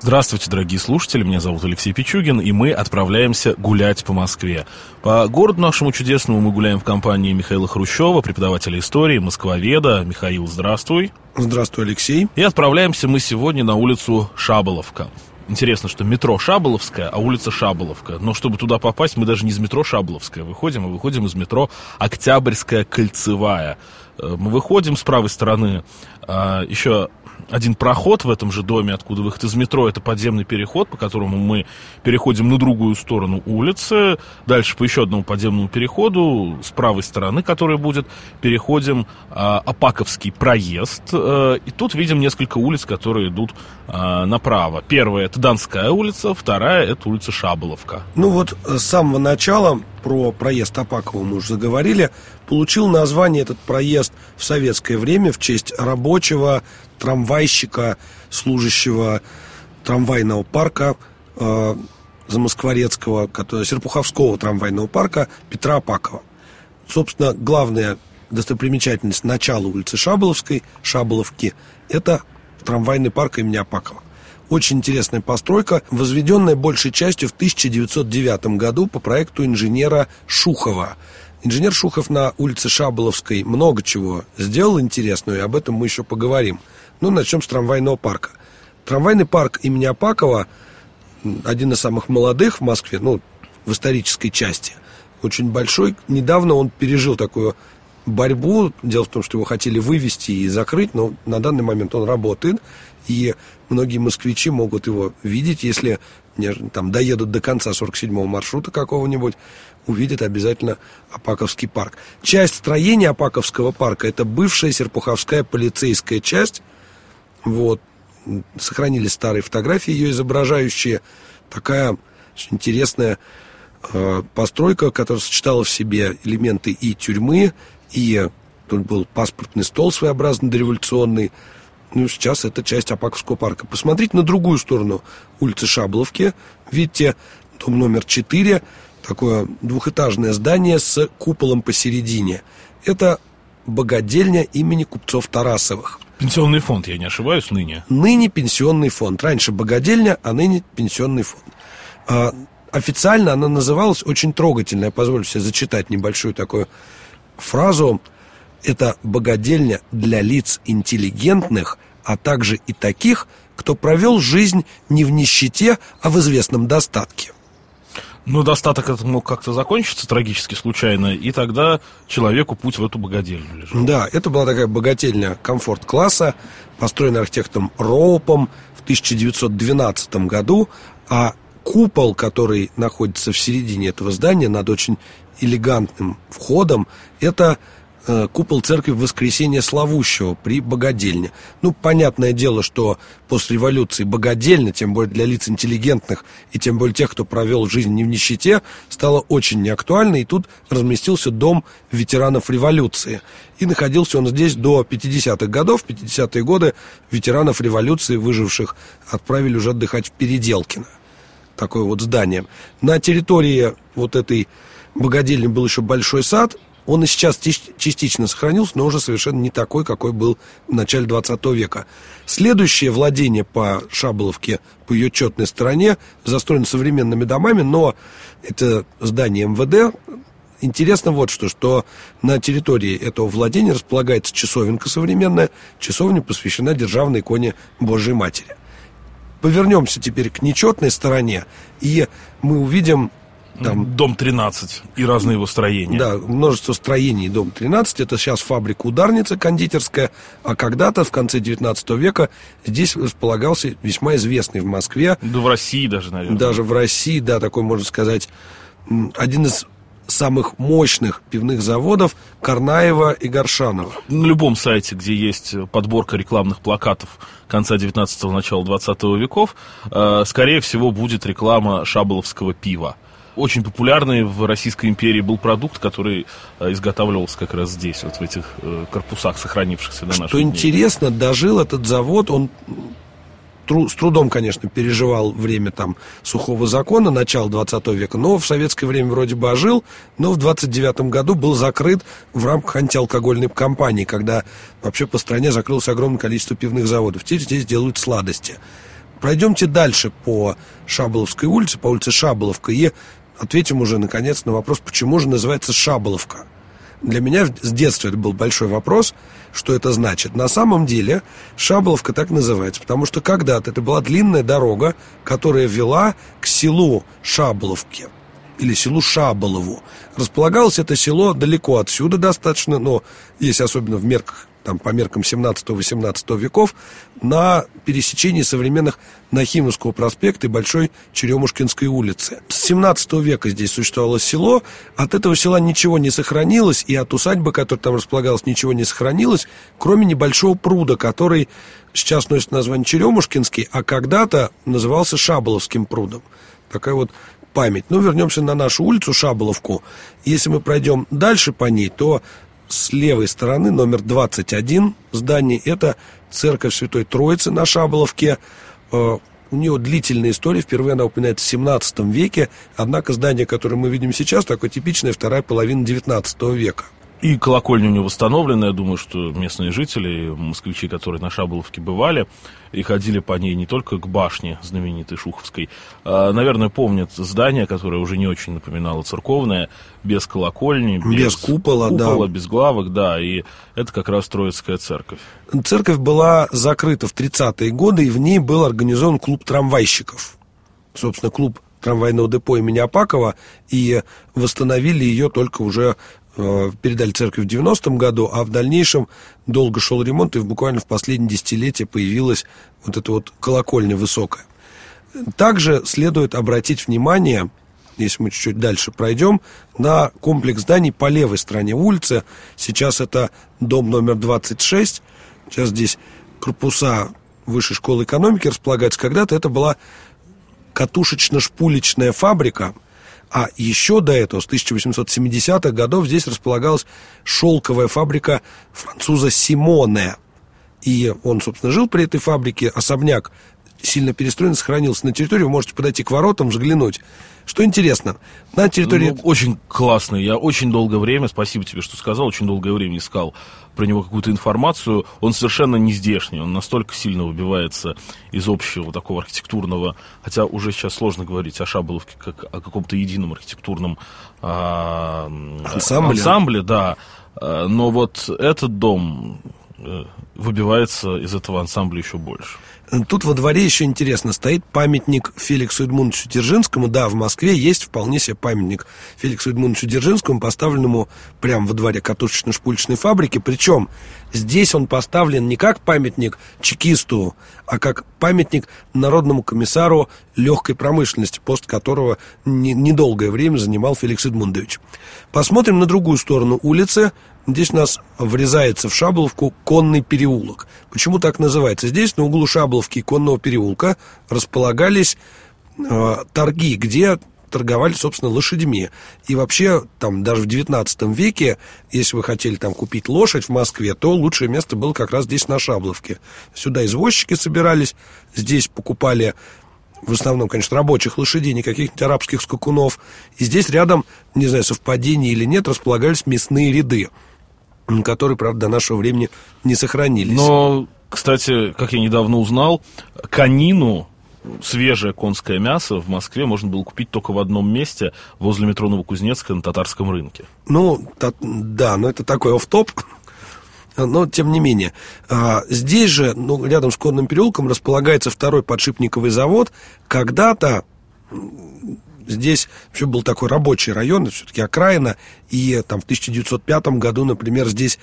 Здравствуйте, дорогие слушатели, меня зовут Алексей Пичугин, и мы отправляемся гулять по Москве. По городу нашему чудесному мы гуляем в компании Михаила Хрущева, преподавателя истории, москвоведа. Михаил, здравствуй. Здравствуй, Алексей. И отправляемся мы сегодня на улицу Шаболовка. Интересно, что метро Шаболовская, а улица Шаболовка. Но чтобы туда попасть, мы даже не из метро Шаболовская выходим, а выходим из метро Октябрьская кольцевая. Э, мы выходим с правой стороны, а, еще один проход в этом же доме, откуда выход из метро, это подземный переход, по которому мы переходим на другую сторону улицы. Дальше по еще одному подземному переходу, с правой стороны, который будет, переходим а, Апаковский проезд. А, и тут видим несколько улиц, которые идут а, направо. Первая это Донская улица, вторая это улица Шаболовка. Ну вот с самого начала про проезд Апакова мы уже заговорили. Получил название этот проезд в советское время в честь рабочего трамвайщика, служащего трамвайного парка э, Замоскворецкого, который, Серпуховского трамвайного парка Петра Апакова. Собственно, главная достопримечательность начала улицы Шаболовской, Шаболовки, это трамвайный парк имени Апакова. Очень интересная постройка, возведенная большей частью в 1909 году по проекту инженера Шухова. Инженер Шухов на улице Шаболовской много чего сделал интересного, и об этом мы еще поговорим. Ну, начнем с трамвайного парка. Трамвайный парк имени Апакова один из самых молодых в Москве, ну, в исторической части. Очень большой. Недавно он пережил такую борьбу. Дело в том, что его хотели вывести и закрыть, но на данный момент он работает. И многие москвичи могут его видеть, если там доедут до конца 47-го маршрута какого-нибудь, увидят обязательно Апаковский парк. Часть строения Апаковского парка – это бывшая Серпуховская полицейская часть. Вот. Сохранились старые фотографии, ее изображающие. Такая очень интересная э, постройка, которая сочетала в себе элементы и тюрьмы, и тут был паспортный стол своеобразно дореволюционный. Ну, сейчас это часть Апаковского парка. Посмотрите на другую сторону улицы Шабловки. Видите, дом номер 4, такое двухэтажное здание с куполом посередине. Это богадельня имени купцов Тарасовых. Пенсионный фонд, я не ошибаюсь, ныне? Ныне пенсионный фонд. Раньше богадельня, а ныне пенсионный фонд. А, официально она называлась очень трогательно. Я позволю себе зачитать небольшую такую фразу – это богадельня для лиц интеллигентных, а также и таких, кто провел жизнь не в нищете, а в известном достатке. Ну, достаток это мог как-то закончиться трагически случайно, и тогда человеку путь в эту богадельню лежал. Да, это была такая богательня комфорт-класса, построенная архитектором Роупом в 1912 году, а купол, который находится в середине этого здания над очень элегантным входом, это Э, купол церкви Воскресения Славущего при Богодельне. Ну, понятное дело, что после революции Богодельня, тем более для лиц интеллигентных и тем более тех, кто провел жизнь не в нищете, стало очень неактуально, и тут разместился дом ветеранов революции. И находился он здесь до 50-х годов. В 50-е годы ветеранов революции, выживших, отправили уже отдыхать в Переделкино. Такое вот здание. На территории вот этой богадельни был еще большой сад, он и сейчас частично сохранился, но уже совершенно не такой, какой был в начале 20 века. Следующее владение по Шаболовке, по ее четной стороне, застроено современными домами, но это здание МВД. Интересно вот что, что на территории этого владения располагается часовенка современная. Часовня посвящена державной иконе Божьей Матери. Повернемся теперь к нечетной стороне, и мы увидим там, дом 13 и разные его строения. Да, множество строений дом 13. Это сейчас фабрика ударница кондитерская, а когда-то в конце 19 века здесь располагался весьма известный в Москве. Да в России даже, наверное. Даже в России, да, такой, можно сказать, один из самых мощных пивных заводов Карнаева и Горшанова. На любом сайте, где есть подборка рекламных плакатов конца 19-го, начала 20 веков, э, скорее всего, будет реклама шаболовского пива очень популярный в Российской империи был продукт, который э, изготавливался как раз здесь, вот в этих э, корпусах, сохранившихся до Что наших интересно, дней. дожил этот завод, он с трудом, конечно, переживал время там сухого закона, начала 20 века, но в советское время вроде бы ожил, но в 29 году был закрыт в рамках антиалкогольной кампании, когда вообще по стране закрылось огромное количество пивных заводов. Теперь здесь делают сладости. Пройдемте дальше по Шаболовской улице, по улице Шаболовка, и ответим уже, наконец, на вопрос, почему же называется Шаболовка. Для меня с детства это был большой вопрос, что это значит. На самом деле Шаболовка так называется, потому что когда-то это была длинная дорога, которая вела к селу Шаболовке или селу Шаболову. Располагалось это село далеко отсюда достаточно, но есть особенно в мерках там, по меркам 17-18 веков, на пересечении современных Нахимовского проспекта и Большой Черемушкинской улицы. С 17 века здесь существовало село, от этого села ничего не сохранилось, и от усадьбы, которая там располагалась, ничего не сохранилось, кроме небольшого пруда, который сейчас носит название Черемушкинский, а когда-то назывался Шаболовским прудом. Такая вот память. Ну, вернемся на нашу улицу Шаболовку. Если мы пройдем дальше по ней, то с левой стороны, номер 21 здание, это церковь Святой Троицы на Шаболовке. Э, у нее длительная история, впервые она упоминается в 17 веке, однако здание, которое мы видим сейчас, такое типичное вторая половина 19 века. И колокольня у него восстановлена. Я думаю, что местные жители, москвичи, которые на Шаболовке бывали и ходили по ней не только к башне знаменитой Шуховской, а, наверное, помнят здание, которое уже не очень напоминало церковное, без колокольни, без, без купола, купола да. без главок, да, и это как раз Троицкая церковь. Церковь была закрыта в 30-е годы, и в ней был организован клуб трамвайщиков. Собственно, клуб трамвайного депо имени Апакова, и восстановили ее только уже передали церковь в 90-м году, а в дальнейшем долго шел ремонт, и буквально в последнее десятилетие появилась вот эта вот колокольня высокая. Также следует обратить внимание, если мы чуть-чуть дальше пройдем, на комплекс зданий по левой стороне улицы. Сейчас это дом номер 26. Сейчас здесь корпуса Высшей школы экономики располагаются. Когда-то это была катушечно-шпулечная фабрика – а еще до этого, с 1870-х годов, здесь располагалась шелковая фабрика француза Симоне. И он, собственно, жил при этой фабрике. Особняк сильно перестроен, сохранился на территории. Вы можете подойти к воротам, взглянуть. Что интересно, на территории... Ну, очень классный. Я очень долгое время, спасибо тебе, что сказал, очень долгое время искал про него какую-то информацию. Он совершенно не здешний, он настолько сильно выбивается из общего такого архитектурного, хотя уже сейчас сложно говорить о Шаболовке как о каком-то едином архитектурном а, ансамбле. ансамбле, да. А, но вот этот дом э, выбивается из этого ансамбля еще больше. Тут во дворе еще интересно, стоит памятник Феликсу Эдмундовичу Дзержинскому. Да, в Москве есть вполне себе памятник Феликсу Эдмундовичу Дзержинскому, поставленному прямо во дворе катушечно-шпульчной фабрики. Причем здесь он поставлен не как памятник чекисту, а как памятник народному комиссару легкой промышленности, пост которого не, недолгое время занимал Феликс Эдмундович. Посмотрим на другую сторону улицы. Здесь у нас врезается в Шабловку конный переулок. Почему так называется? Здесь на углу Шабловки и конного переулка располагались э, торги, где торговали, собственно, лошадьми. И вообще, там, даже в 19 веке, если вы хотели там купить лошадь в Москве, то лучшее место было как раз здесь, на Шабловке. Сюда извозчики собирались, здесь покупали в основном, конечно, рабочих лошадей, не каких-нибудь арабских скакунов. И здесь рядом, не знаю, совпадение или нет, располагались мясные ряды которые, правда, до нашего времени не сохранились. Но, кстати, как я недавно узнал, конину свежее конское мясо в Москве можно было купить только в одном месте, возле метро Новокузнецка на татарском рынке. Ну, та, да, но это такой оф-топ. Но, тем не менее, а, здесь же, ну, рядом с Конным переулком располагается второй подшипниковый завод. Когда-то здесь вообще был такой рабочий район, все-таки окраина, и там в 1905 году, например, здесь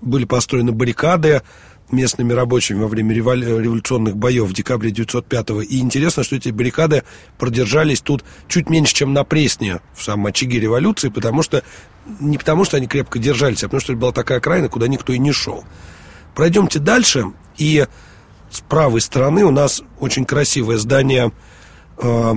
были построены баррикады местными рабочими во время революционных боев в декабре 1905 И интересно, что эти баррикады продержались тут чуть меньше, чем на Пресне, в самом очаге революции, потому что не потому, что они крепко держались, а потому что это была такая окраина, куда никто и не шел. Пройдемте дальше, и с правой стороны у нас очень красивое здание э,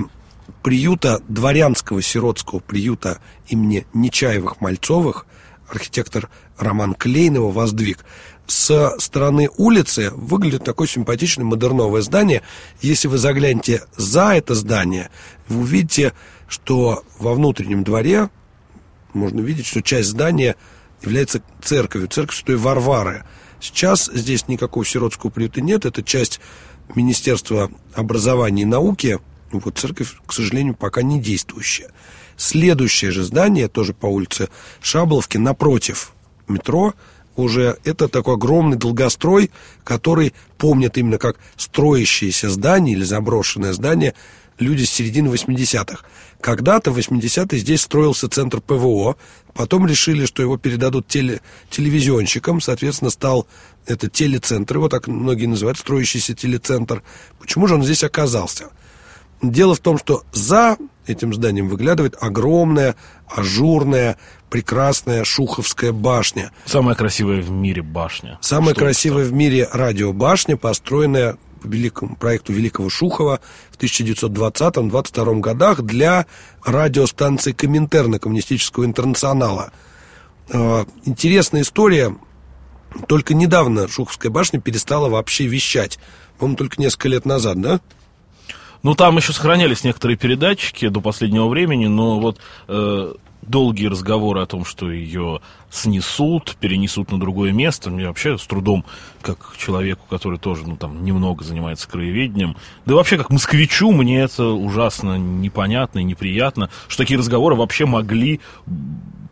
приюта, дворянского сиротского приюта имени Нечаевых-Мальцовых, архитектор Роман Клейнова воздвиг. С стороны улицы выглядит такое симпатичное модерновое здание. Если вы заглянете за это здание, вы увидите, что во внутреннем дворе можно видеть, что часть здания является церковью, церковь Святой Варвары. Сейчас здесь никакого сиротского приюта нет, это часть Министерства образования и науки. Вот церковь, к сожалению, пока не действующая. Следующее же здание, тоже по улице Шаболовки, напротив метро, уже это такой огромный долгострой, который помнят именно как строящееся здание или заброшенное здание люди с середины 80-х. Когда-то в 80-е здесь строился центр ПВО, потом решили, что его передадут теле, телевизионщикам, соответственно, стал это телецентр, его так многие называют, строящийся телецентр. Почему же он здесь оказался? Дело в том, что за этим зданием выглядывает огромная, ажурная, прекрасная Шуховская башня. Самая красивая в мире башня. Самая Что красивая в мире радиобашня, построенная по великому проекту Великого Шухова в 1920-22 годах для радиостанции Коминтерна Коммунистического интернационала. А, интересная история. Только недавно Шуховская башня перестала вообще вещать. По-моему, только несколько лет назад, да? Ну, там еще сохранялись некоторые передатчики до последнего времени, но вот э, долгие разговоры о том, что ее снесут, перенесут на другое место. Мне вообще с трудом, как человеку, который тоже, ну, там, немного занимается краеведением, да вообще как москвичу, мне это ужасно непонятно и неприятно, что такие разговоры вообще могли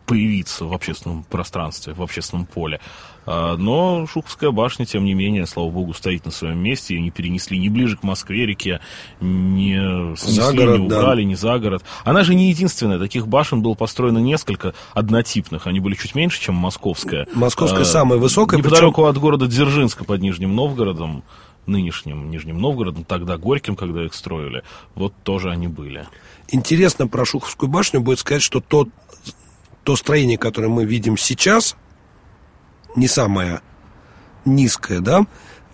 появиться в общественном пространстве, в общественном поле. А, но Шуховская башня, тем не менее, слава богу, стоит на своем месте. Ее не перенесли ни ближе к Москве-реке, не снесли, за город, не убрали, да. ни за город. Она же не единственная. Таких башен было построено несколько однотипных. Они были чуть меньше, чем московская. Московская а, самая высокая. Неподалеку причем... от города Дзержинска под Нижним Новгородом нынешним Нижним Новгородом, тогда Горьким, когда их строили, вот тоже они были. Интересно про Шуховскую башню будет сказать, что то, то строение, которое мы видим сейчас, не самое низкое, да,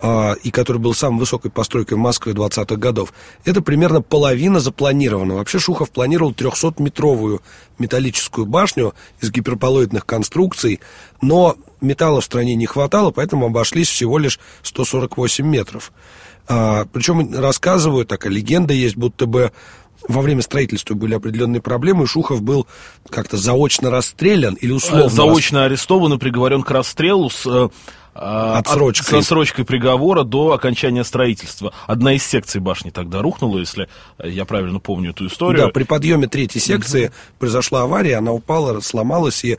а, и который был самой высокой постройкой в Москве 20-х годов, это примерно половина запланирована. Вообще Шухов планировал 300-метровую металлическую башню из гиперполоидных конструкций, но металла в стране не хватало, поэтому обошлись всего лишь 148 метров. А, причем рассказывают, такая легенда есть, будто бы во время строительства были определенные проблемы, и Шухов был как-то заочно расстрелян или условно... Заочно арестован и приговорен к расстрелу с... Э, а, отсрочкой. От, с отсрочкой приговора до окончания строительства. Одна из секций башни тогда рухнула, если я правильно помню эту историю. Да, при подъеме третьей секции угу. произошла авария, она упала, сломалась, и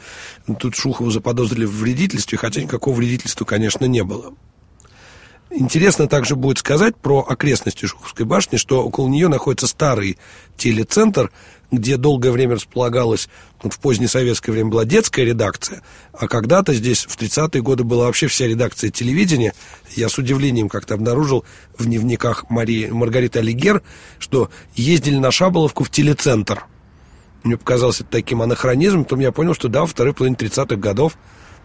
тут Шухову заподозрили в вредительстве, хотя никакого вредительства, конечно, не было. Интересно также будет сказать про окрестности Шуховской башни, что около нее находится старый телецентр, где долгое время располагалась, в позднее советское время была детская редакция, а когда-то здесь в 30-е годы была вообще вся редакция телевидения. Я с удивлением как-то обнаружил в дневниках Марии, Маргариты Алигер, что ездили на Шаболовку в телецентр. Мне показалось это таким анахронизмом, потом я понял, что да, во второй половине 30-х годов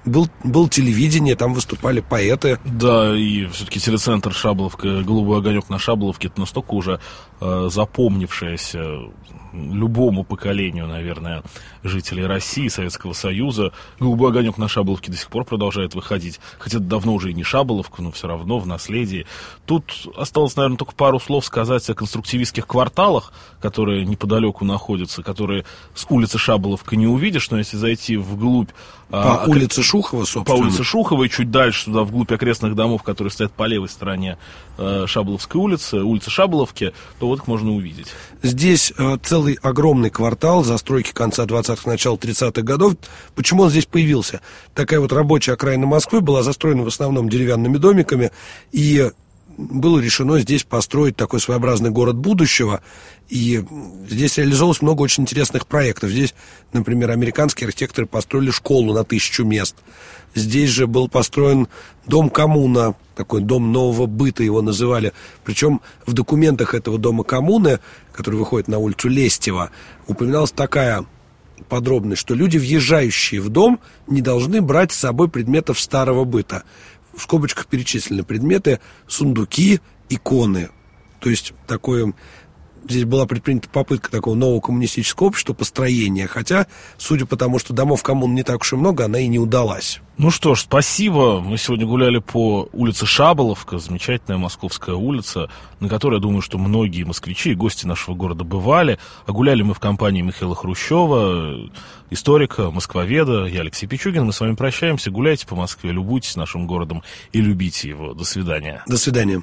был, был телевидение, там выступали поэты. Да, и все-таки телецентр Шабловка, «Голубой огонек» на Шабловке, это настолько уже запомнившаяся любому поколению, наверное, жителей России, Советского Союза. «Голубой огонек» на Шабловке до сих пор продолжает выходить. Хотя это давно уже и не Шабловка, но все равно в наследии. Тут осталось, наверное, только пару слов сказать о конструктивистских кварталах, которые неподалеку находятся, которые с улицы Шаболовка не увидишь, но если зайти вглубь... А, по а, улице Шухова, собственно. По улице Шухова и чуть дальше туда, вглубь окрестных домов, которые стоят по левой стороне э, Шаболовской улицы, улицы Шаболовки, то вот их можно увидеть. Здесь э, целый огромный квартал застройки конца 20-х, начала 30-х годов. Почему он здесь появился? Такая вот рабочая окраина Москвы была застроена в основном деревянными домиками, и было решено здесь построить такой своеобразный город будущего. И здесь реализовалось много очень интересных проектов. Здесь, например, американские архитекторы построили школу на тысячу мест. Здесь же был построен дом коммуна, такой дом нового быта его называли. Причем в документах этого дома коммуны, который выходит на улицу Лестева, упоминалась такая подробность, что люди, въезжающие в дом, не должны брать с собой предметов старого быта в скобочках перечислены предметы, сундуки, иконы. То есть такое здесь была предпринята попытка такого нового коммунистического общества, построения, хотя, судя по тому, что домов коммун не так уж и много, она и не удалась. Ну что ж, спасибо. Мы сегодня гуляли по улице Шаболовка, замечательная московская улица, на которой, я думаю, что многие москвичи и гости нашего города бывали. А гуляли мы в компании Михаила Хрущева, историка, москвоведа. Я Алексей Пичугин. Мы с вами прощаемся. Гуляйте по Москве, любуйтесь нашим городом и любите его. До свидания. До свидания.